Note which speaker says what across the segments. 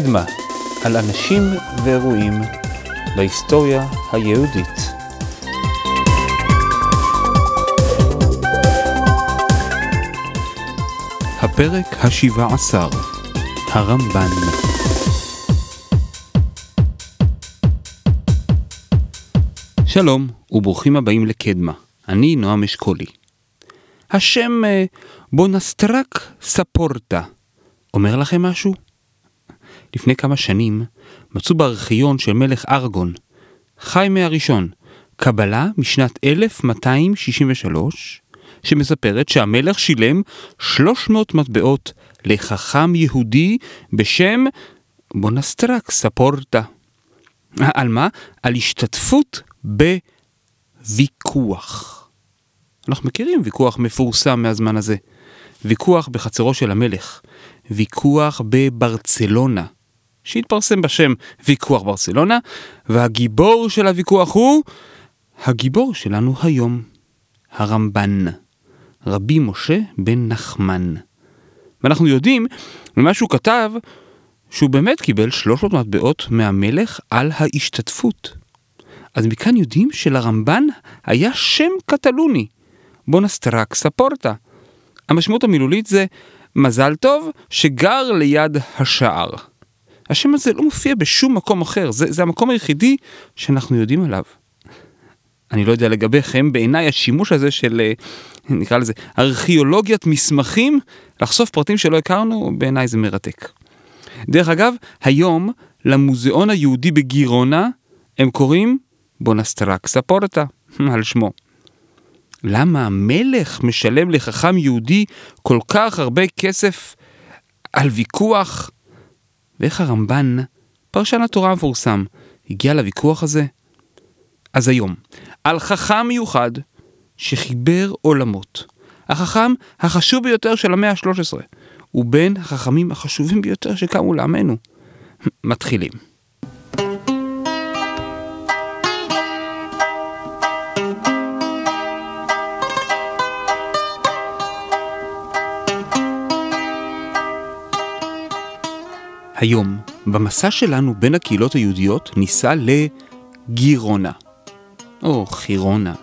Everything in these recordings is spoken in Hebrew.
Speaker 1: קדמה, על אנשים ואירועים בהיסטוריה היהודית. הפרק השבע עשר, הרמב"ן. שלום וברוכים הבאים לקדמה, אני נועם אשכולי. השם אה, בונסטרק ספורטה אומר לכם משהו? לפני כמה שנים מצאו בארכיון של מלך ארגון, חיימה הראשון, קבלה משנת 1263, שמספרת שהמלך שילם 300 מטבעות לחכם יהודי בשם בונסטרק ספורטה. על מה? על השתתפות בוויכוח. אנחנו מכירים ויכוח מפורסם מהזמן הזה. ויכוח בחצרו של המלך. ויכוח בברצלונה, שהתפרסם בשם ויכוח ברצלונה, והגיבור של הוויכוח הוא הגיבור שלנו היום, הרמב"ן, רבי משה בן נחמן. ואנחנו יודעים ממה שהוא כתב שהוא באמת קיבל 300 מטבעות מהמלך על ההשתתפות. אז מכאן יודעים שלרמב"ן היה שם קטלוני, בונסטרק ספורטה. המשמעות המילולית זה מזל טוב שגר ליד השער. השם הזה לא מופיע בשום מקום אחר, זה, זה המקום היחידי שאנחנו יודעים עליו. אני לא יודע לגביכם, בעיניי השימוש הזה של, אה, נקרא לזה, ארכיאולוגיית מסמכים, לחשוף פרטים שלא הכרנו, בעיניי זה מרתק. דרך אגב, היום למוזיאון היהודי בגירונה הם קוראים בונסטרק ספורטה, על שמו. למה המלך משלם לחכם יהודי כל כך הרבה כסף על ויכוח? ואיך הרמב"ן, פרשן התורה המפורסם, הגיע לוויכוח הזה? אז היום, על חכם מיוחד שחיבר עולמות. החכם החשוב ביותר של המאה ה-13, ובין החכמים החשובים ביותר שקמו לעמנו. מתחילים. היום, במסע שלנו בין הקהילות היהודיות, ניסע לגירונה, או חירונה,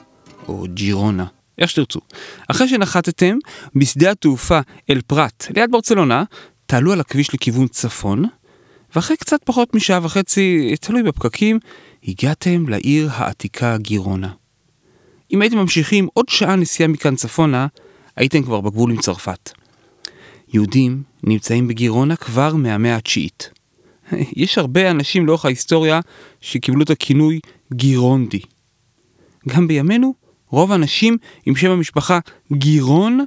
Speaker 1: או ג'ירונה, איך שתרצו. אחרי שנחתתם בשדה התעופה אל פרת, ליד ברצלונה, תעלו על הכביש לכיוון צפון, ואחרי קצת פחות משעה וחצי, תלוי בפקקים, הגעתם לעיר העתיקה גירונה. אם הייתם ממשיכים עוד שעה נסיעה מכאן צפונה, הייתם כבר בגבול עם צרפת. יהודים נמצאים בגירונה כבר מהמאה התשיעית. יש הרבה אנשים לאורך ההיסטוריה שקיבלו את הכינוי גירונדי. גם בימינו, רוב האנשים עם שם המשפחה גירון,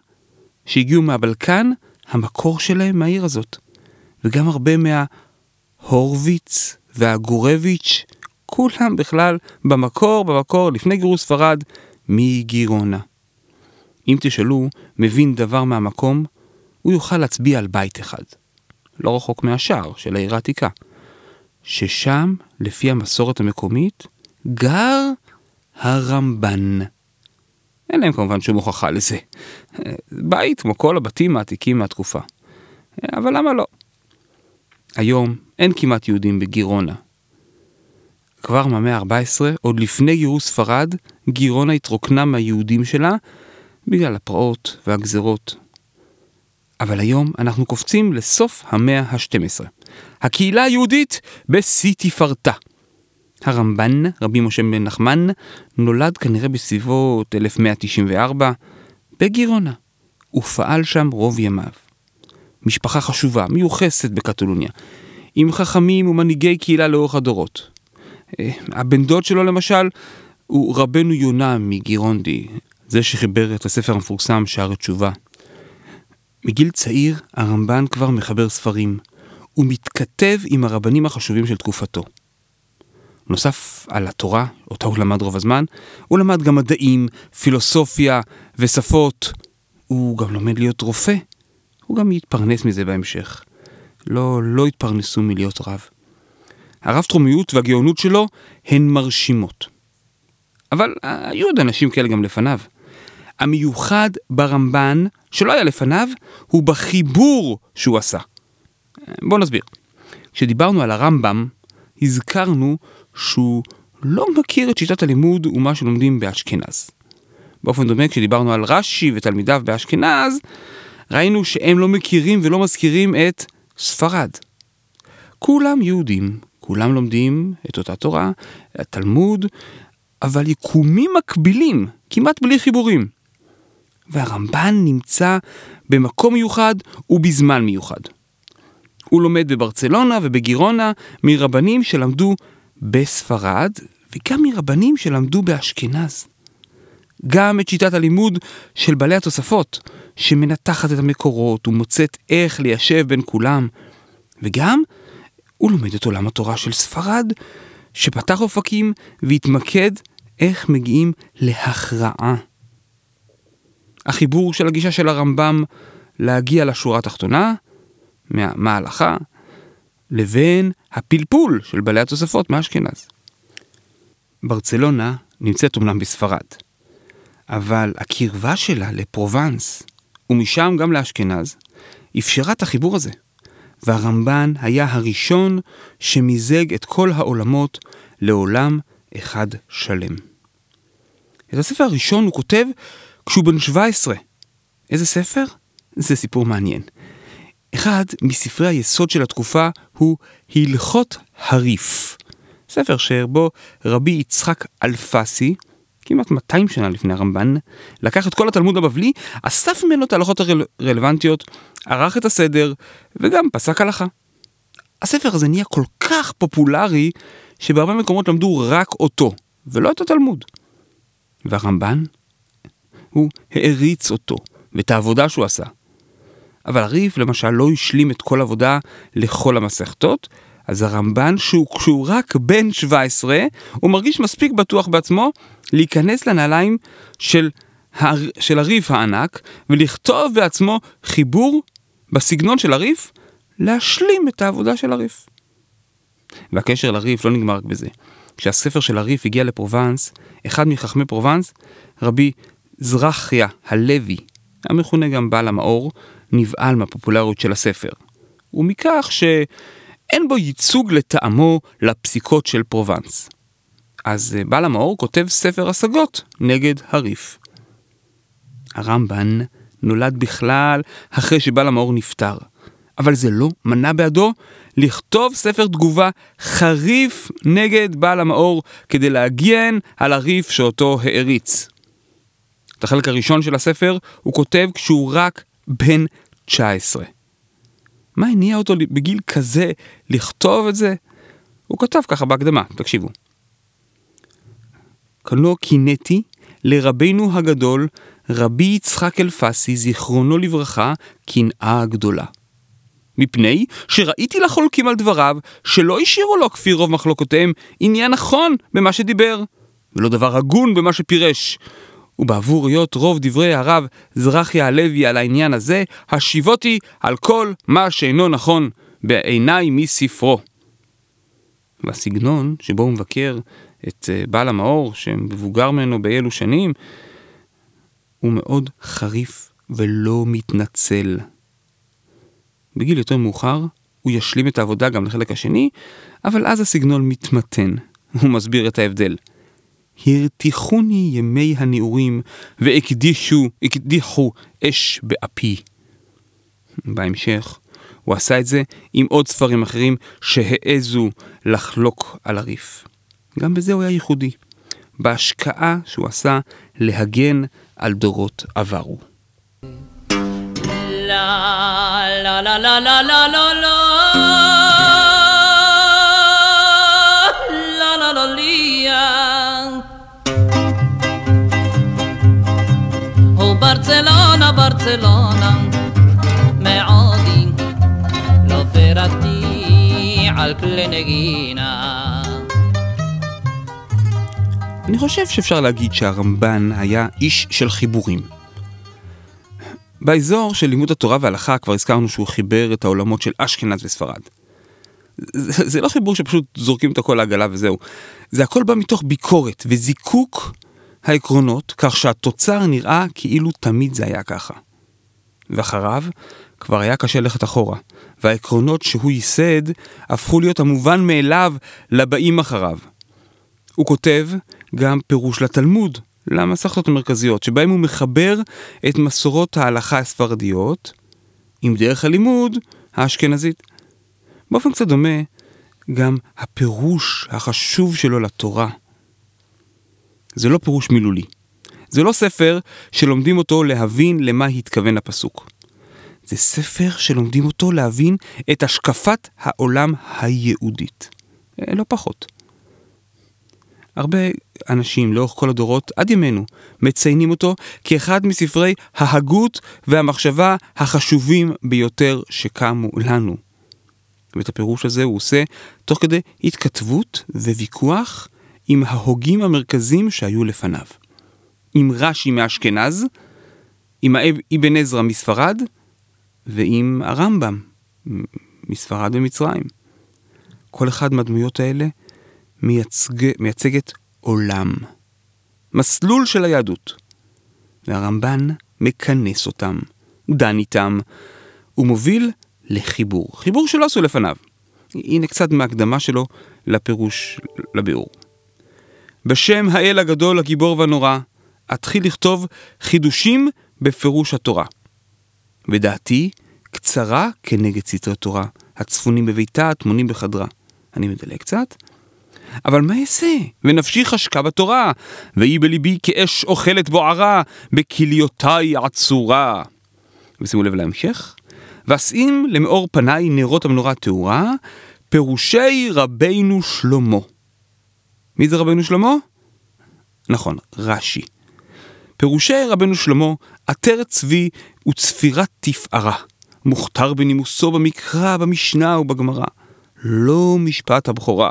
Speaker 1: שהגיעו מהבלקן, המקור שלהם מהעיר הזאת. וגם הרבה מההורוביץ והגורביץ', כולם בכלל במקור, במקור, לפני גירוש ספרד, מגירונה. אם תשאלו, מבין דבר מהמקום, הוא יוכל להצביע על בית אחד, לא רחוק מהשער של העיר העתיקה, ששם, לפי המסורת המקומית, גר הרמב"ן. אין להם כמובן שום הוכחה לזה. בית כמו כל הבתים העתיקים מהתקופה. אבל למה לא? היום אין כמעט יהודים בגירונה. כבר מהמאה ה-14, עוד לפני גירוש ספרד, גירונה התרוקנה מהיהודים שלה בגלל הפרעות והגזרות אבל היום אנחנו קופצים לסוף המאה ה-12. הקהילה היהודית בשיא תפארתה. הרמב"ן, רבי משה בן נחמן, נולד כנראה בסביבות 1194 בגירונה, ופעל שם רוב ימיו. משפחה חשובה, מיוחסת בקטלוניה, עם חכמים ומנהיגי קהילה לאורך הדורות. אה, הבן דוד שלו למשל הוא רבנו יונה מגירונדי, זה שחיבר את הספר המפורסם שער התשובה. מגיל צעיר הרמב"ן כבר מחבר ספרים. הוא מתכתב עם הרבנים החשובים של תקופתו. נוסף על התורה, אותה הוא למד רוב הזמן, הוא למד גם מדעים, פילוסופיה ושפות. הוא גם לומד להיות רופא. הוא גם יתפרנס מזה בהמשך. לא, לא התפרנסו מלהיות רב. הרב תרומיות והגאונות שלו הן מרשימות. אבל היו עוד אנשים כאלה גם לפניו. המיוחד ברמב"ן, שלא היה לפניו, הוא בחיבור שהוא עשה. בואו נסביר. כשדיברנו על הרמב"ם, הזכרנו שהוא לא מכיר את שיטת הלימוד ומה שלומדים באשכנז. באופן דומה, כשדיברנו על רש"י ותלמידיו באשכנז, ראינו שהם לא מכירים ולא מזכירים את ספרד. כולם יהודים, כולם לומדים את אותה תורה, התלמוד, אבל יקומים מקבילים, כמעט בלי חיבורים. והרמב"ן נמצא במקום מיוחד ובזמן מיוחד. הוא לומד בברצלונה ובגירונה מרבנים שלמדו בספרד, וגם מרבנים שלמדו באשכנז. גם את שיטת הלימוד של בעלי התוספות, שמנתחת את המקורות ומוצאת איך ליישב בין כולם, וגם הוא לומד את עולם התורה של ספרד, שפתח אופקים והתמקד איך מגיעים להכרעה. החיבור של הגישה של הרמב"ם להגיע לשורה התחתונה, מה ההלכה, לבין הפלפול של בעלי התוספות מאשכנז. ברצלונה נמצאת אומנם בספרד, אבל הקרבה שלה לפרובנס, ומשם גם לאשכנז, אפשרה את החיבור הזה. והרמב"ן היה הראשון שמיזג את כל העולמות לעולם אחד שלם. את הספר הראשון הוא כותב כשהוא בן 17. איזה ספר? זה סיפור מעניין. אחד מספרי היסוד של התקופה הוא הלכות הריף. ספר שבו רבי יצחק אלפסי, כמעט 200 שנה לפני הרמב"ן, לקח את כל התלמוד הבבלי, אסף ממנו את ההלכות הרלוונטיות, ערך את הסדר, וגם פסק הלכה. הספר הזה נהיה כל כך פופולרי, שבהרבה מקומות למדו רק אותו, ולא את התלמוד. והרמב"ן, הוא העריץ אותו, ואת העבודה שהוא עשה. אבל הריף למשל לא השלים את כל עבודה לכל המסכתות, אז הרמב"ן, שהוא, כשהוא רק בן 17, הוא מרגיש מספיק בטוח בעצמו להיכנס לנעליים של, הר, של הריף הענק ולכתוב בעצמו חיבור בסגנון של הריף, להשלים את העבודה של הריף. והקשר לריף לא נגמר רק בזה. כשהספר של הריף הגיע לפרובנס, אחד מחכמי פרובנס, רבי זרחיה הלוי, המכונה גם בעל המאור, נבהל מהפופולריות של הספר. ומכך שאין בו ייצוג לטעמו לפסיקות של פרובנס. אז אה, בעל המאור כותב ספר השגות נגד הריף. הרמב"ן נולד בכלל אחרי שבעל המאור נפטר, אבל זה לא מנע בעדו לכתוב ספר תגובה חריף נגד בעל המאור כדי להגן על הריף שאותו העריץ. את החלק הראשון של הספר הוא כותב כשהוא רק בן 19. מה הניע אותו בגיל כזה לכתוב את זה? הוא כתב ככה בהקדמה, תקשיבו. כנו קינאתי לרבנו הגדול, רבי יצחק אלפסי, זיכרונו לברכה, קנאה גדולה. מפני שראיתי לחולקים על דבריו, שלא השאירו לו כפי רוב מחלוקותיהם עניין נכון במה שדיבר, ולא דבר הגון במה שפירש. ובעבור היות רוב דברי הרב זרחיה הלוי על העניין הזה, השיבותי על כל מה שאינו נכון בעיניי מספרו. והסגנון שבו הוא מבקר את אה, בעל המאור, שמבוגר ממנו באלו שנים, הוא מאוד חריף ולא מתנצל. בגיל יותר מאוחר הוא ישלים את העבודה גם לחלק השני, אבל אז הסגנון מתמתן. הוא מסביר את ההבדל. הרתיחוני ימי הנעורים והקדישו, הקדיחו אש באפי. בהמשך, הוא עשה את זה עם עוד ספרים אחרים שהעזו לחלוק על הריף. גם בזה הוא היה ייחודי, בהשקעה שהוא עשה להגן על דורות עברו. la la la la la la la ברצלונה, מעודי לא פירקתי על כלי נגינה. אני חושב שאפשר להגיד שהרמב"ן היה איש של חיבורים. באזור של לימוד התורה וההלכה כבר הזכרנו שהוא חיבר את העולמות של אשכנז וספרד. זה, זה לא חיבור שפשוט זורקים את הכל לעגלה וזהו. זה הכל בא מתוך ביקורת וזיקוק העקרונות, כך שהתוצר נראה כאילו תמיד זה היה ככה. ואחריו, כבר היה קשה ללכת אחורה, והעקרונות שהוא ייסד הפכו להיות המובן מאליו לבאים אחריו. הוא כותב גם פירוש לתלמוד, למסכתות המרכזיות, שבהם הוא מחבר את מסורות ההלכה הספרדיות עם דרך הלימוד האשכנזית. באופן קצת דומה, גם הפירוש החשוב שלו לתורה. זה לא פירוש מילולי. זה לא ספר שלומדים אותו להבין למה התכוון הפסוק. זה ספר שלומדים אותו להבין את השקפת העולם היהודית. אה, לא פחות. הרבה אנשים לאורך כל הדורות, עד ימינו, מציינים אותו כאחד מספרי ההגות והמחשבה החשובים ביותר שקמו לנו. ואת הפירוש הזה הוא עושה תוך כדי התכתבות וויכוח עם ההוגים המרכזיים שהיו לפניו. עם רש"י מאשכנז, עם אבן עזרא מספרד, ועם הרמב"ם מספרד ומצרים. כל אחד מהדמויות האלה מייצג, מייצגת עולם, מסלול של היהדות. והרמב"ן מכנס אותם, דן איתם, ומוביל לחיבור. חיבור שלא עשו לפניו. הנה קצת מהקדמה שלו לפירוש, לביאור. בשם האל הגדול, הגיבור והנורא, אתחיל לכתוב חידושים בפירוש התורה. ודעתי קצרה כנגד סתרי תורה, הצפונים בביתה, הטמונים בחדרה. אני מדלג קצת. אבל מה אעשה? ונפשי חשקה בתורה, והיא בליבי כאש אוכלת בוערה, בכליותיי עצורה. ושימו לב להמשך. ואשים למאור פניי נרות המנורה תאורה, פירושי רבינו שלמה. מי זה רבינו שלמה? נכון, רש"י. פירושי רבנו שלמה, עטרת צבי וצפירת תפארה, מוכתר בנימוסו במקרא, במשנה ובגמרא. לא משפט הבכורה.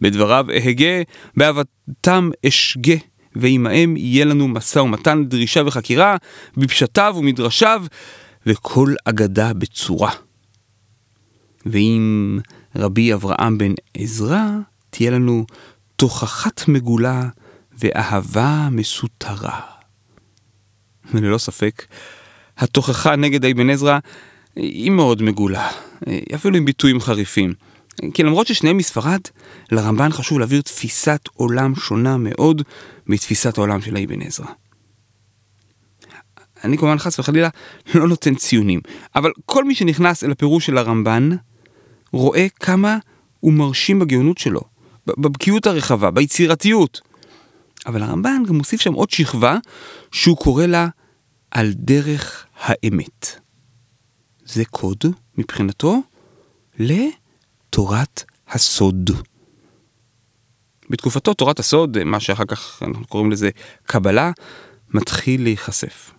Speaker 1: בדבריו אהגה, באהבתם אשגה, ועמהם יהיה לנו משא ומתן, דרישה וחקירה, בפשטיו ומדרשיו, וכל אגדה בצורה. ואם רבי אברהם בן עזרא, תהיה לנו תוכחת מגולה ואהבה מסותרה. וללא ספק, התוכחה נגד אבן עזרא היא מאוד מגולה, אפילו עם ביטויים חריפים. כי למרות ששניהם מספרד, לרמב"ן חשוב להעביר תפיסת עולם שונה מאוד מתפיסת העולם של אבן עזרא. אני כמובן חס וחלילה לא נותן ציונים, אבל כל מי שנכנס אל הפירוש של הרמב"ן, רואה כמה הוא מרשים בגאונות שלו, בבקיאות הרחבה, ביצירתיות. אבל הרמב"ן גם מוסיף שם עוד שכבה שהוא קורא לה על דרך האמת. זה קוד מבחינתו לתורת הסוד. בתקופתו תורת הסוד, מה שאחר כך אנחנו קוראים לזה קבלה, מתחיל להיחשף.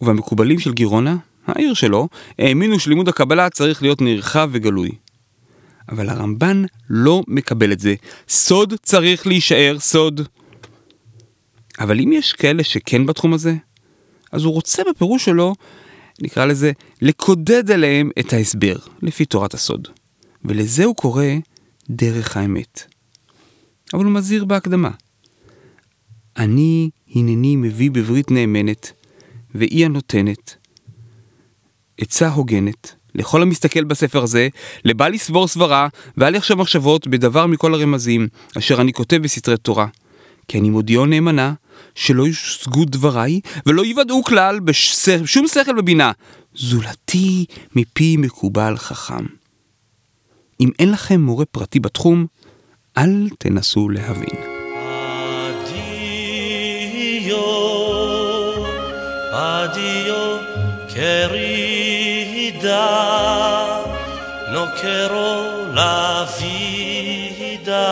Speaker 1: ובמקובלים של גירונה, העיר שלו, האמינו שלימוד הקבלה צריך להיות נרחב וגלוי. אבל הרמב"ן לא מקבל את זה. סוד צריך להישאר סוד. אבל אם יש כאלה שכן בתחום הזה, אז הוא רוצה בפירוש שלו, נקרא לזה, לקודד עליהם את ההסבר, לפי תורת הסוד. ולזה הוא קורא דרך האמת. אבל הוא מזהיר בהקדמה. אני הנני מביא בברית נאמנת, והיא הנותנת. עצה הוגנת, לכל המסתכל בספר הזה, לבל יסבור סברה, ואל יחשב מחשבות בדבר מכל הרמזים, אשר אני כותב בסתרי תורה. כי אני מודיעו נאמנה, שלא יושגו דבריי, ולא יוודאו כלל בשום שכל ובינה, זולתי מפי מקובל חכם. אם אין לכם מורה פרטי בתחום, אל תנסו להבין. No quiero la vida,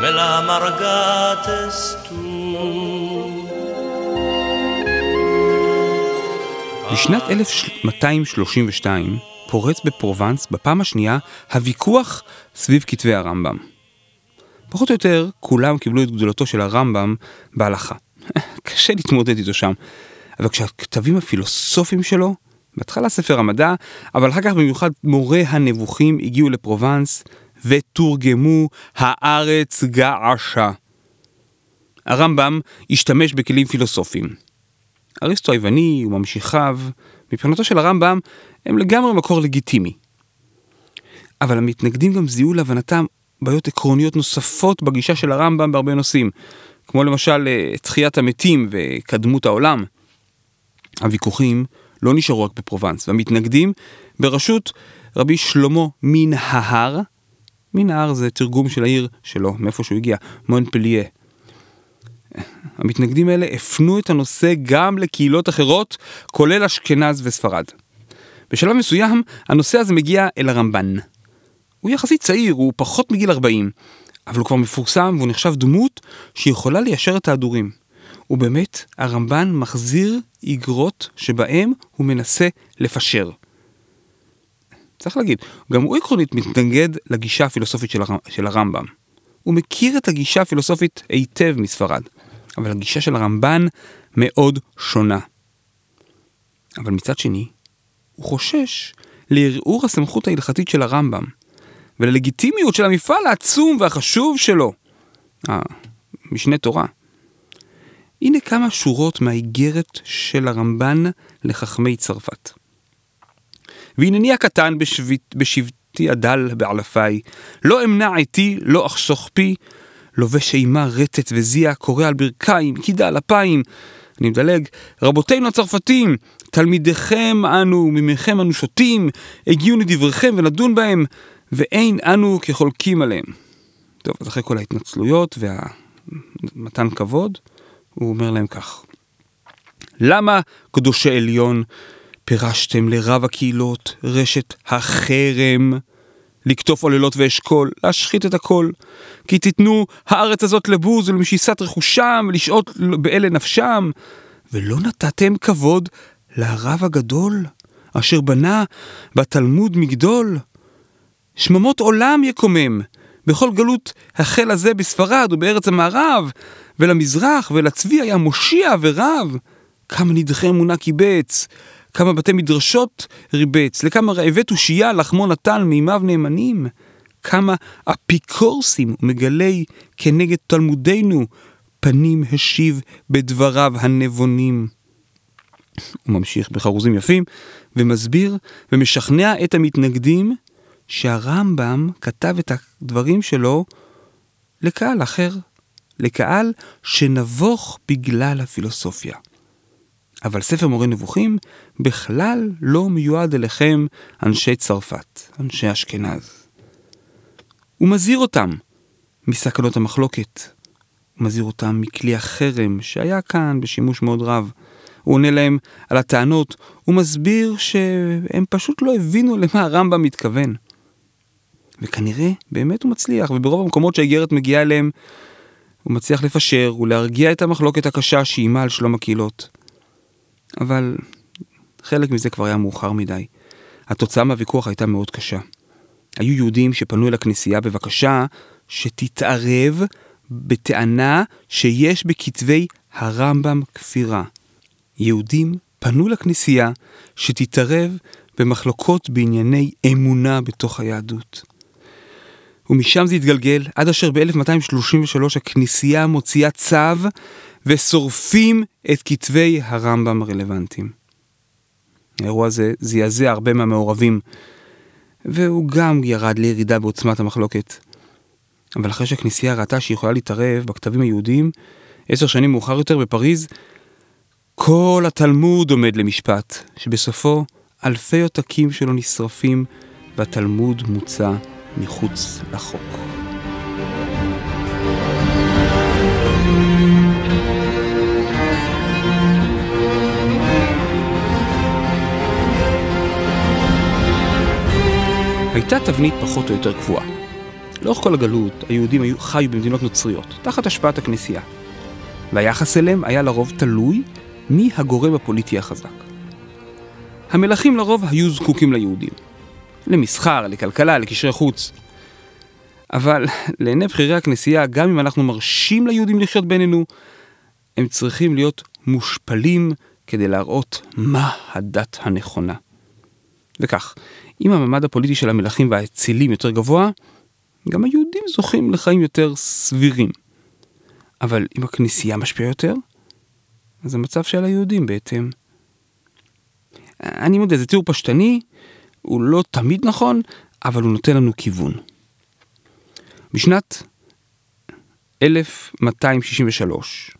Speaker 1: me la amargates בשנת 1232 פורץ בפרובנס בפעם השנייה הוויכוח סביב כתבי הרמב"ם. פחות או יותר כולם קיבלו את גדולתו של הרמב"ם בהלכה. קשה להתמודד איתו שם. אבל כשהכתבים הפילוסופיים שלו, בהתחלה ספר המדע, אבל אחר כך במיוחד מורה הנבוכים הגיעו לפרובנס ותורגמו הארץ געשה. הרמב"ם השתמש בכלים פילוסופיים. אריסטו היווני וממשיכיו מבחינתו של הרמב"ם הם לגמרי מקור לגיטימי. אבל המתנגדים גם זיהו להבנתם בעיות עקרוניות נוספות בגישה של הרמב"ם בהרבה נושאים, כמו למשל אה, תחיית המתים וקדמות העולם. הוויכוחים לא נשארו רק בפרובנס, והמתנגדים בראשות רבי שלמה מן ההר, מן ההר זה תרגום של העיר שלו, מאיפה שהוא הגיע, מונפליה. המתנגדים האלה הפנו את הנושא גם לקהילות אחרות, כולל אשכנז וספרד. בשלב מסוים, הנושא הזה מגיע אל הרמב"ן. הוא יחסית צעיר, הוא פחות מגיל 40, אבל הוא כבר מפורסם והוא נחשב דמות שיכולה ליישר את ההדורים. ובאמת, הרמב"ן מחזיר איגרות שבהם הוא מנסה לפשר. צריך להגיד, גם הוא עקרונית מתנגד לגישה הפילוסופית של, הר... של הרמב"ם. הוא מכיר את הגישה הפילוסופית היטב מספרד, אבל הגישה של הרמב"ן מאוד שונה. אבל מצד שני, הוא חושש לערעור הסמכות ההלכתית של הרמב"ם, וללגיטימיות של המפעל העצום והחשוב שלו, המשנה תורה. הנה כמה שורות מהאיגרת של הרמב"ן לחכמי צרפת. והנני הקטן בשבט, בשבטי הדל בעלפיי, לא אמנע עתי, לא אחסוך פי, לובש אימה רטט וזיע, קורא על ברכיים, קידה על אפיים. אני מדלג, רבותינו הצרפתים, תלמידיכם אנו, ממכם אנו שותים, הגיעו לדבריכם ונדון בהם, ואין אנו כחולקים עליהם. טוב, אז אחרי כל ההתנצלויות והמתן כבוד, הוא אומר להם כך: למה, קדושי עליון, פירשתם לרב הקהילות רשת החרם, לקטוף עוללות ואשכול, להשחית את הכל, כי תיתנו הארץ הזאת לבוז ולמשיסת רכושם ולשהות באלה נפשם, ולא נתתם כבוד לרב הגדול, אשר בנה בתלמוד מגדול. שממות עולם יקומם, בכל גלות החל הזה בספרד ובארץ המערב, ולמזרח ולצבי היה מושיע ורב. כמה נדחי אמונה קיבץ, כמה בתי מדרשות ריבץ, לכמה רעבי תושייה לחמו נתן מימיו נאמנים. כמה אפיקורסים מגלי כנגד תלמודנו, פנים השיב בדבריו הנבונים. הוא ממשיך בחרוזים יפים, ומסביר ומשכנע את המתנגדים שהרמב"ם כתב את הדברים שלו לקהל אחר, לקהל שנבוך בגלל הפילוסופיה. אבל ספר מורה נבוכים בכלל לא מיועד אליכם, אנשי צרפת, אנשי אשכנז. הוא מזהיר אותם מסכנות המחלוקת. הוא מזהיר אותם מכלי החרם שהיה כאן בשימוש מאוד רב. הוא עונה להם על הטענות, הוא מסביר שהם פשוט לא הבינו למה הרמב"ם מתכוון. וכנראה באמת הוא מצליח, וברוב המקומות שהאיגרת מגיעה אליהם, הוא מצליח לפשר ולהרגיע את המחלוקת הקשה שאיימה על שלום הקהילות. אבל חלק מזה כבר היה מאוחר מדי. התוצאה מהוויכוח הייתה מאוד קשה. היו יהודים שפנו אל הכנסייה בבקשה שתתערב בטענה שיש בכתבי הרמב"ם כפירה. יהודים פנו לכנסייה שתתערב במחלוקות בענייני אמונה בתוך היהדות. ומשם זה התגלגל עד אשר ב-1233 הכנסייה מוציאה צו ושורפים את כתבי הרמב"ם הרלוונטיים. האירוע הזה זעזע הרבה מהמעורבים, והוא גם ירד לירידה בעוצמת המחלוקת. אבל אחרי שהכנסייה ראתה שהיא יכולה להתערב בכתבים היהודיים, עשר שנים מאוחר יותר בפריז, כל התלמוד עומד למשפט, שבסופו אלפי עותקים שלו נשרפים, והתלמוד מוצא מחוץ לחוק. הייתה תבנית פחות או יותר קבועה. לאורך כל הגלות, היהודים היו חיו במדינות נוצריות, תחת השפעת הכנסייה. והיחס אליהם היה לרוב תלוי מי הגורם הפוליטי החזק. המלכים לרוב היו זקוקים ליהודים. למסחר, לכלכלה, לקשרי חוץ. אבל לעיני בכירי הכנסייה, גם אם אנחנו מרשים ליהודים לחיות בינינו, הם צריכים להיות מושפלים כדי להראות מה הדת הנכונה. וכך, אם המעמד הפוליטי של המלכים והאצילים יותר גבוה, גם היהודים זוכים לחיים יותר סבירים. אבל אם הכנסייה משפיעה יותר, אז המצב של היהודים בהתאם. אני מודה, זה תיאור פשטני, הוא לא תמיד נכון, אבל הוא נותן לנו כיוון. בשנת 1263,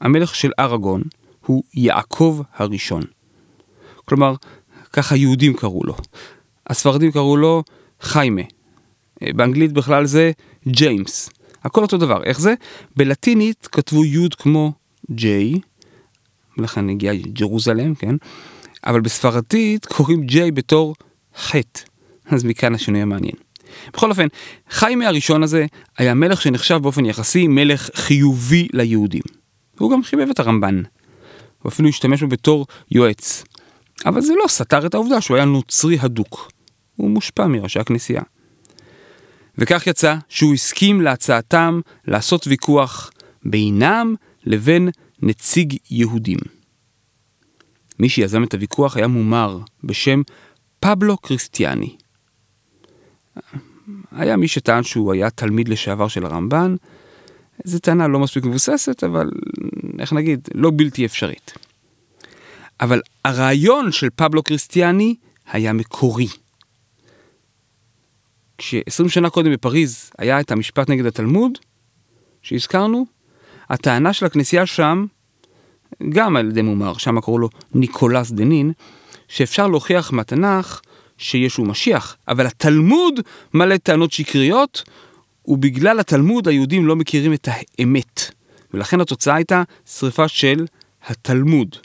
Speaker 1: המלך של אראגון הוא יעקב הראשון. כלומר, ככה יהודים קראו לו. הספרדים קראו לו חיימה. באנגלית בכלל זה ג'יימס. הכל אותו דבר. איך זה? בלטינית כתבו י' כמו J, ולכן הגיע ג'רוזלם, כן? אבל בספרדית קוראים J בתור חטא. אז מכאן השינוי המעניין. בכל אופן, חיימה הראשון הזה היה מלך שנחשב באופן יחסי מלך חיובי ליהודים. הוא גם חיבב את הרמב"ן. הוא אפילו השתמש בו בתור יועץ. אבל זה לא סתר את העובדה שהוא היה נוצרי הדוק. הוא מושפע מראשי הכנסייה. וכך יצא שהוא הסכים להצעתם לעשות ויכוח בינם לבין נציג יהודים. מי שיזם את הוויכוח היה מומר בשם פבלו קריסטיאני. היה מי שטען שהוא היה תלמיד לשעבר של הרמב"ן, זו טענה לא מספיק מבוססת, אבל איך נגיד, לא בלתי אפשרית. אבל הרעיון של פבלו קריסטיאני היה מקורי. כש-20 שנה קודם בפריז היה את המשפט נגד התלמוד, שהזכרנו, הטענה של הכנסייה שם, גם על ידי מומר, שם קראו לו ניקולס דנין, שאפשר להוכיח מהתנ"ך שישו משיח, אבל התלמוד מלא טענות שקריות, ובגלל התלמוד היהודים לא מכירים את האמת, ולכן התוצאה הייתה שריפה של התלמוד.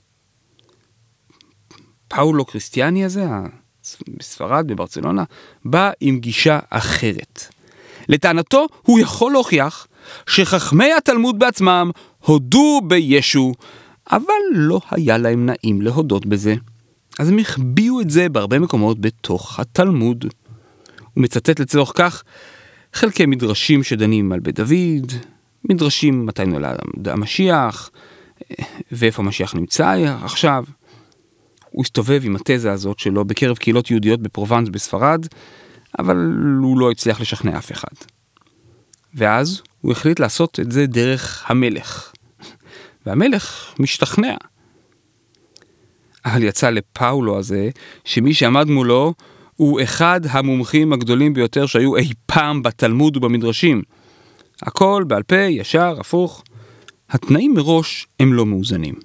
Speaker 1: פאולו קריסטיאני הזה, בספרד, בברצלונה, בא עם גישה אחרת. לטענתו, הוא יכול להוכיח שחכמי התלמוד בעצמם הודו בישו, אבל לא היה להם נעים להודות בזה. אז הם החביאו את זה בהרבה מקומות בתוך התלמוד. הוא מצטט לצורך כך חלקי מדרשים שדנים על בית דוד, מדרשים מתי נולד המשיח, ואיפה המשיח נמצא עכשיו. הוא הסתובב עם התזה הזאת שלו בקרב קהילות יהודיות בפרובנס בספרד, אבל הוא לא הצליח לשכנע אף אחד. ואז הוא החליט לעשות את זה דרך המלך. והמלך משתכנע. אבל יצא לפאולו הזה, שמי שעמד מולו הוא אחד המומחים הגדולים ביותר שהיו אי פעם בתלמוד ובמדרשים. הכל בעל פה, ישר, הפוך. התנאים מראש הם לא מאוזנים.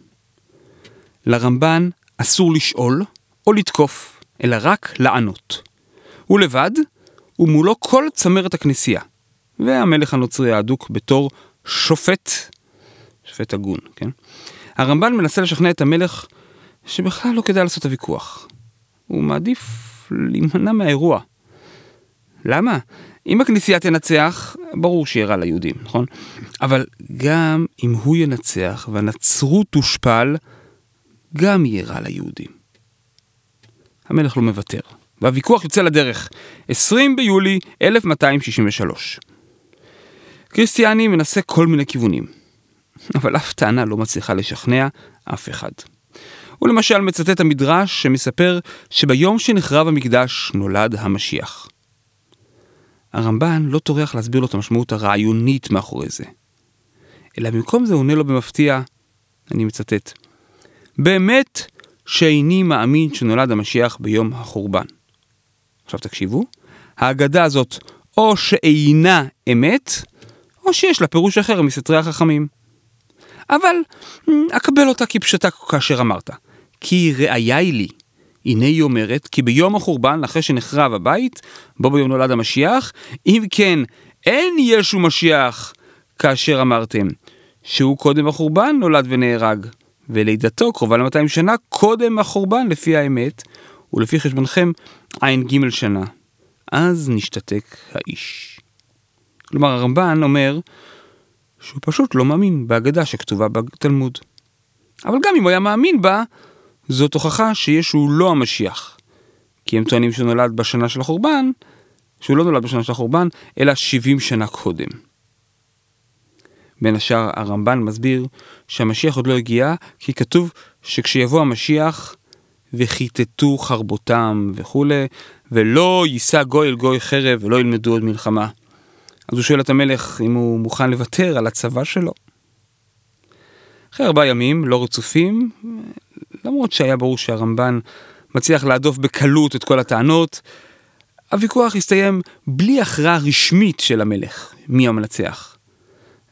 Speaker 1: לרמב"ן אסור לשאול או לתקוף, אלא רק לענות. הוא לבד, ומולו כל צמרת הכנסייה. והמלך הנוצרי האדוק בתור שופט, שופט הגון, כן? הרמב"ן מנסה לשכנע את המלך שבכלל לא כדאי לעשות את הוויכוח. הוא מעדיף להימנע מהאירוע. למה? אם הכנסייה תנצח, ברור שיהיה רע ליהודים, נכון? אבל גם אם הוא ינצח והנצרות תושפל, גם יהיה רע ליהודים. המלך לא מוותר, והוויכוח יוצא לדרך, 20 ביולי 1263. קריסטיאני מנסה כל מיני כיוונים, אבל אף טענה לא מצליחה לשכנע אף אחד. הוא למשל מצטט המדרש שמספר שביום שנחרב המקדש נולד המשיח. הרמב"ן לא טורח להסביר לו את המשמעות הרעיונית מאחורי זה. אלא במקום זה עונה לו במפתיע, אני מצטט, באמת שאיני מאמין שנולד המשיח ביום החורבן. עכשיו תקשיבו, ההגדה הזאת או שאינה אמת, או שיש לה פירוש אחר מסתרי החכמים. אבל אקבל אותה כפשטה כאשר אמרת. כי ראיה היא לי. הנה היא אומרת, כי ביום החורבן, אחרי שנחרב הבית, בו ביום נולד המשיח, אם כן, אין ישו משיח, כאשר אמרתם, שהוא קודם החורבן נולד ונהרג, ולידתו קרובה ל-200 שנה קודם החורבן לפי האמת, ולפי חשבונכם ע"ג שנה. אז נשתתק האיש. כלומר, הרמב"ן אומר שהוא פשוט לא מאמין בהגדה שכתובה בתלמוד. אבל גם אם הוא היה מאמין בה, זאת הוכחה שישו לא המשיח. כי הם טוענים שהוא נולד בשנה של החורבן, שהוא לא נולד בשנה של החורבן, אלא 70 שנה קודם. בין השאר הרמב"ן מסביר שהמשיח עוד לא הגיע, כי כתוב שכשיבוא המשיח וכיתתו חרבותם וכולי, ולא יישא גוי אל גוי חרב ולא ילמדו עוד מלחמה. אז הוא שואל את המלך אם הוא מוכן לוותר על הצבא שלו. אחרי ארבעה ימים לא רצופים, למרות שהיה ברור שהרמב"ן מצליח להדוף בקלות את כל הטענות. הוויכוח הסתיים בלי הכרעה רשמית של המלך, מי המנצח.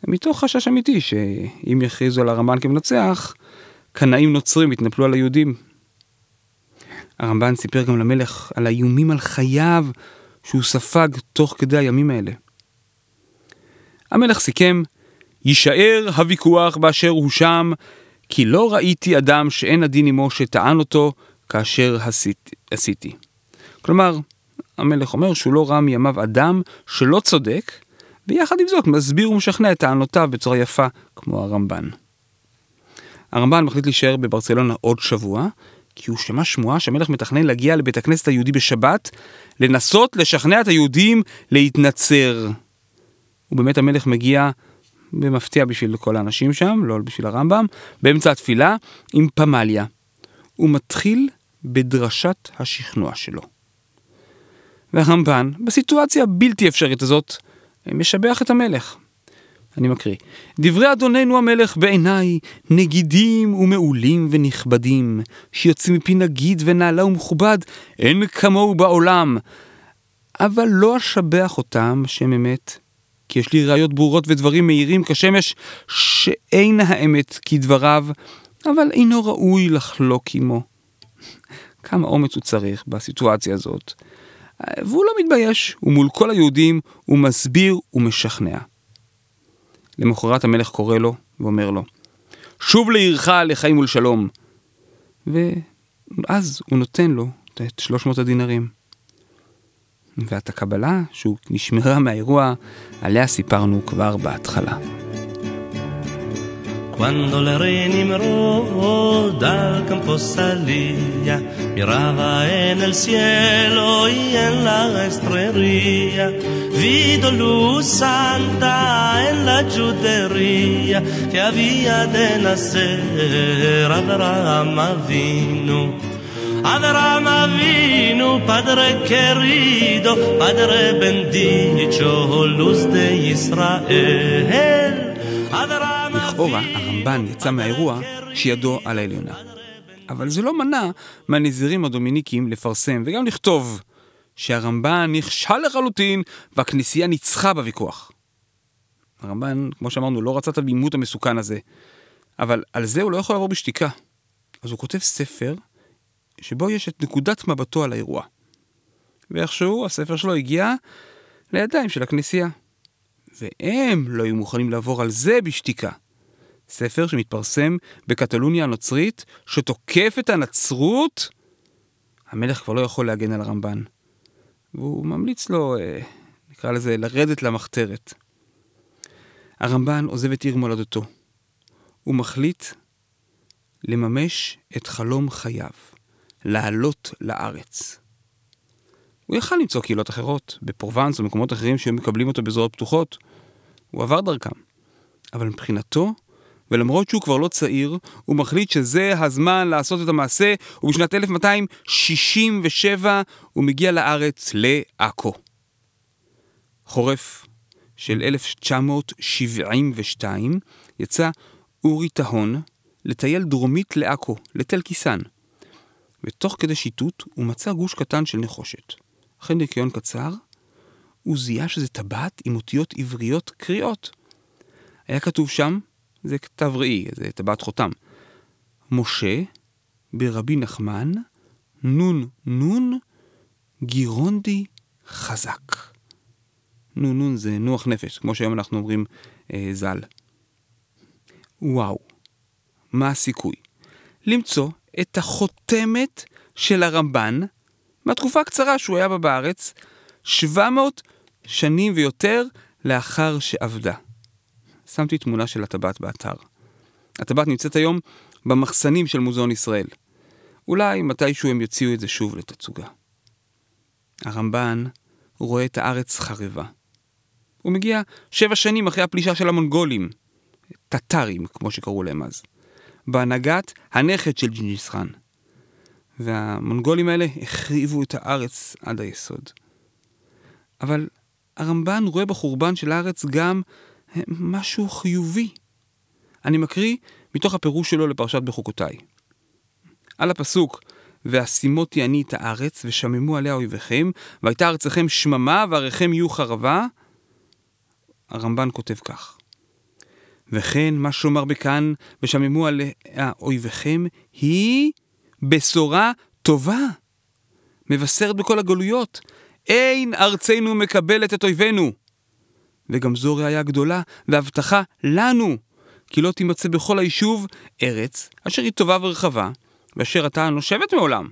Speaker 1: מתוך חשש אמיתי שאם יכריזו על הרמב"ן כמנצח, קנאים נוצרים יתנפלו על היהודים. הרמב"ן סיפר גם למלך על האיומים על חייו שהוא ספג תוך כדי הימים האלה. המלך סיכם, יישאר הוויכוח באשר הוא שם, כי לא ראיתי אדם שאין הדין עמו שטען אותו כאשר עשיתי. עשיתי. כלומר, המלך אומר שהוא לא ראה מימיו אדם שלא צודק, ויחד עם זאת מסביר ומשכנע את טענותיו בצורה יפה, כמו הרמב"ן. הרמב"ן מחליט להישאר בברצלונה עוד שבוע, כי הוא שמע שמועה שהמלך מתכנן להגיע לבית הכנסת היהודי בשבת, לנסות לשכנע את היהודים להתנצר. ובאמת המלך מגיע במפתיע בשביל כל האנשים שם, לא בשביל הרמב"ם, באמצע התפילה, עם פמליה. הוא מתחיל בדרשת השכנוע שלו. והרמב"ן, בסיטואציה הבלתי אפשרית הזאת, משבח את המלך. אני מקריא. דברי אדוננו המלך בעיניי נגידים ומעולים ונכבדים, שיוצאים מפי נגיד ונעלה ומכובד, אין כמוהו בעולם. אבל לא אשבח אותם שם אמת, כי יש לי ראיות ברורות ודברים מהירים כשמש, שאין האמת כדבריו, אבל אינו ראוי לחלוק עמו. כמה אומץ הוא צריך בסיטואציה הזאת. והוא לא מתבייש, ומול כל היהודים הוא מסביר ומשכנע. למחרת המלך קורא לו ואומר לו, שוב לעירך לחיים ולשלום. ואז הוא נותן לו את 300 הדינרים. ואת הקבלה, שהוא נשמרה מהאירוע, עליה סיפרנו כבר בהתחלה. Cuando le re Nimrod al campo salía, miraba en el cielo y en la estrella, vido luz santa en la judería que había de nacer Abraham vino. Abraham vino, Padre querido, Padre bendito, luz de Israel. לכאורה, הרמב"ן יצא מהאירוע שידו על העליונה. אבל זה לא מנע מהנזירים הדומיניקים לפרסם וגם לכתוב שהרמב"ן נכשל לחלוטין והכנסייה ניצחה בוויכוח. הרמב"ן, כמו שאמרנו, לא רצה את הבימות המסוכן הזה, אבל על זה הוא לא יכול לעבור בשתיקה. אז הוא כותב ספר שבו יש את נקודת מבטו על האירוע. ואיכשהו הספר שלו הגיע לידיים של הכנסייה. והם לא היו מוכנים לעבור על זה בשתיקה. ספר שמתפרסם בקטלוניה הנוצרית, שתוקף את הנצרות, המלך כבר לא יכול להגן על הרמב"ן. והוא ממליץ לו, אה, נקרא לזה, לרדת למחתרת. הרמב"ן עוזב את עיר מולדתו. הוא מחליט לממש את חלום חייו, לעלות לארץ. הוא יכל למצוא קהילות אחרות, בפרובנס או מקומות אחרים שהיו מקבלים אותו בזרועות פתוחות. הוא עבר דרכם. אבל מבחינתו, ולמרות שהוא כבר לא צעיר, הוא מחליט שזה הזמן לעשות את המעשה, ובשנת 1267 הוא מגיע לארץ, לעכו. חורף של 1972 יצא אורי טהון לטייל דרומית לעכו, לתל קיסן. ותוך כדי שיטוט הוא מצא גוש קטן של נחושת. אחרי ניקיון קצר, הוא זיהה שזה טבעת עם אותיות עבריות קריאות. היה כתוב שם, זה כתב ראי, זה טבעת חותם. משה ברבי נחמן, נון נון, גירונדי חזק. נון נון זה נוח נפש, כמו שהיום אנחנו אומרים אה, ז"ל. וואו, מה הסיכוי? למצוא את החותמת של הרמב"ן מהתקופה הקצרה שהוא היה בה בארץ, 700 שנים ויותר לאחר שאבדה. שמתי תמונה של הטבעת באתר. הטבעת נמצאת היום במחסנים של מוזיאון ישראל. אולי מתישהו הם יוציאו את זה שוב לתצוגה. הרמב"ן רואה את הארץ חרבה. הוא מגיע שבע שנים אחרי הפלישה של המונגולים, טטרים, כמו שקראו להם אז, בהנהגת הנכד של ג'ינג'יס חאן. והמונגולים האלה החריבו את הארץ עד היסוד. אבל הרמב"ן רואה בחורבן של הארץ גם אה, משהו חיובי. אני מקריא מתוך הפירוש שלו לפרשת בחוקותיי. על הפסוק, ואשימותי אני את הארץ, ושממו עליה אויביכם, והייתה ארצכם שממה, ועריכם יהיו חרבה. הרמב"ן כותב כך: וכן מה שאומר בכאן, ושממו עליה אויביכם, היא בשורה טובה. מבשרת בכל הגלויות, אין ארצנו מקבלת את אויבינו. וגם זו ראיה גדולה והבטחה לנו, כי לא תימצא בכל היישוב ארץ אשר היא טובה ורחבה, ואשר אתה נושבת מעולם.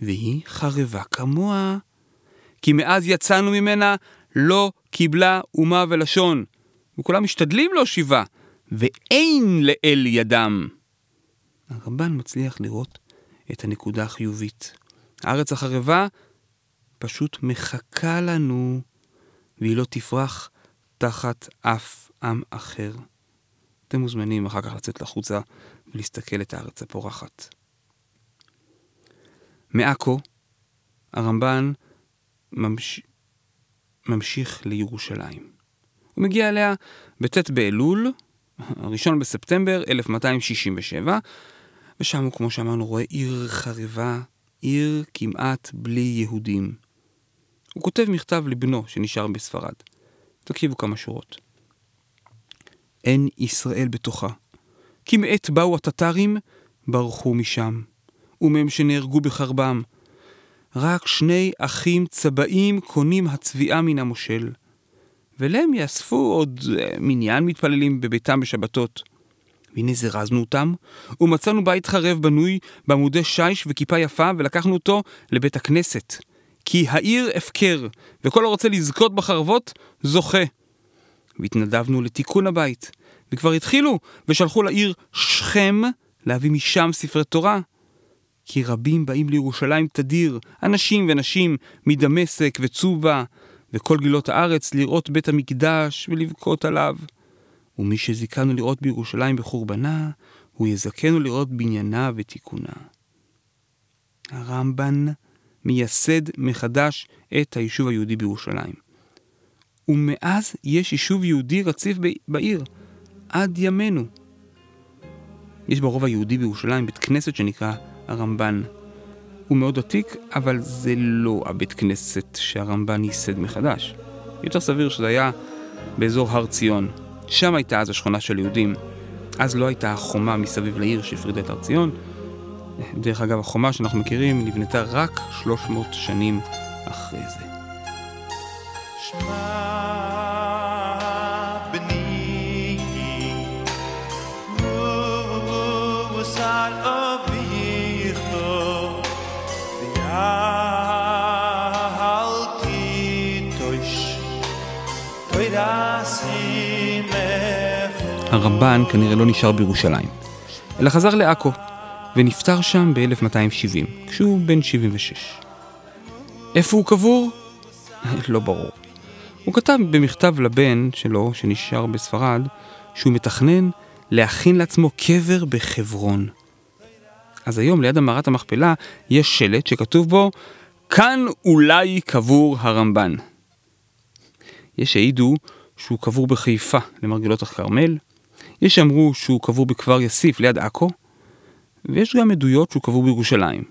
Speaker 1: והיא חרבה כמוה. כי מאז יצאנו ממנה לא קיבלה אומה ולשון, וכולם משתדלים להושיבה, ואין לאל ידם. הרמב"ן מצליח לראות את הנקודה החיובית. הארץ החרבה פשוט מחכה לנו, והיא לא תפרח תחת אף עם אחר. אתם מוזמנים אחר כך לצאת לחוצה ולהסתכל את הארץ הפורחת. מעכו, הרמב"ן ממש... ממשיך לירושלים. הוא מגיע אליה בט' באלול, הראשון בספטמבר 1267, ושם הוא, כמו שאמרנו, רואה עיר חרבה, עיר כמעט בלי יהודים. הוא כותב מכתב לבנו שנשאר בספרד. תקשיבו כמה שורות. אין ישראל בתוכה, כי מעת באו הטטרים, ברחו משם, ומהם שנהרגו בחרבם. רק שני אחים צבעים קונים הצביעה מן המושל. ולהם יאספו עוד אה, מניין מתפללים בביתם בשבתות. והנה זרזנו אותם, ומצאנו בית חרב בנוי בעמודי שיש וכיפה יפה, ולקחנו אותו לבית הכנסת. כי העיר הפקר, וכל הרוצה לזכות בחרבות, זוכה. והתנדבנו לתיקון הבית, וכבר התחילו, ושלחו לעיר שכם להביא משם ספרי תורה. כי רבים באים לירושלים תדיר, אנשים ונשים מדמשק וצובה, וכל גילות הארץ לראות בית המקדש ולבכות עליו. ומי שזיכנו לראות בירושלים בחורבנה, הוא יזכנו לראות בניינה ותיקונה. הרמב"ן מייסד מחדש את היישוב היהודי בירושלים. ומאז יש יישוב יהודי רציף בעיר, עד ימינו. יש ברוב היהודי בירושלים בית כנסת שנקרא הרמב"ן. הוא מאוד עתיק, אבל זה לא הבית כנסת שהרמב"ן ייסד מחדש. יותר סביר שזה היה באזור הר ציון. שם הייתה אז השכונה של יהודים. אז לא הייתה החומה מסביב לעיר שהפרידה את הר ציון. דרך אגב, החומה שאנחנו מכירים נבנתה רק 300 שנים אחרי זה. שמע הרמב"ן כנראה לא נשאר בירושלים, אלא חזר לעכו, ונפטר שם ב-1270, כשהוא בן 76. איפה הוא קבור? לא ברור. הוא כתב במכתב לבן שלו, שנשאר בספרד, שהוא מתכנן להכין לעצמו קבר בחברון. אז היום ליד המערת המכפלה יש שלט שכתוב בו כאן אולי קבור הרמב"ן. יש שהעידו שהוא קבור בחיפה למרגלות הכרמל, יש שאמרו שהוא קבור בכפר יאסיף ליד עכו, ויש גם עדויות שהוא קבור בירושלים.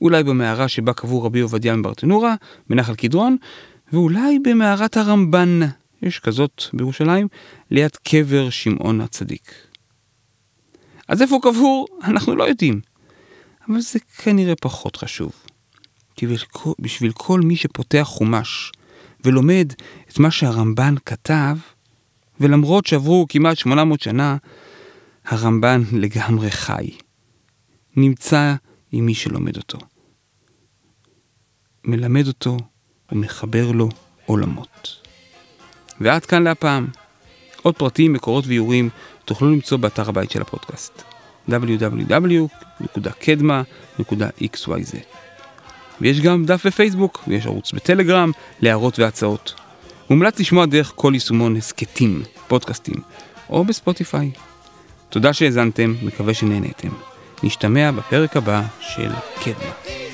Speaker 1: אולי במערה שבה קבור רבי עובדיה מברטנורה, בנחל קדרון, ואולי במערת הרמב"ן, יש כזאת בירושלים, ליד קבר שמעון הצדיק. אז איפה הוא קבור? אנחנו לא יודעים. אבל זה כנראה פחות חשוב. כי בשביל כל מי שפותח חומש ולומד את מה שהרמב"ן כתב, ולמרות שעברו כמעט 800 שנה, הרמב"ן לגמרי חי. נמצא עם מי שלומד אותו. מלמד אותו ומחבר לו עולמות. ועד כאן להפעם. עוד פרטים, מקורות ואיורים תוכלו למצוא באתר הבית של הפודקאסט www.kedma.xyz ויש גם דף בפייסבוק, ויש ערוץ בטלגרם להערות והצעות. מומלץ לשמוע דרך כל יישומון הסכתים, פודקאסטים, או בספוטיפיי. תודה שהאזנתם, מקווה שנהניתם. נשתמע בפרק הבא של קדמה.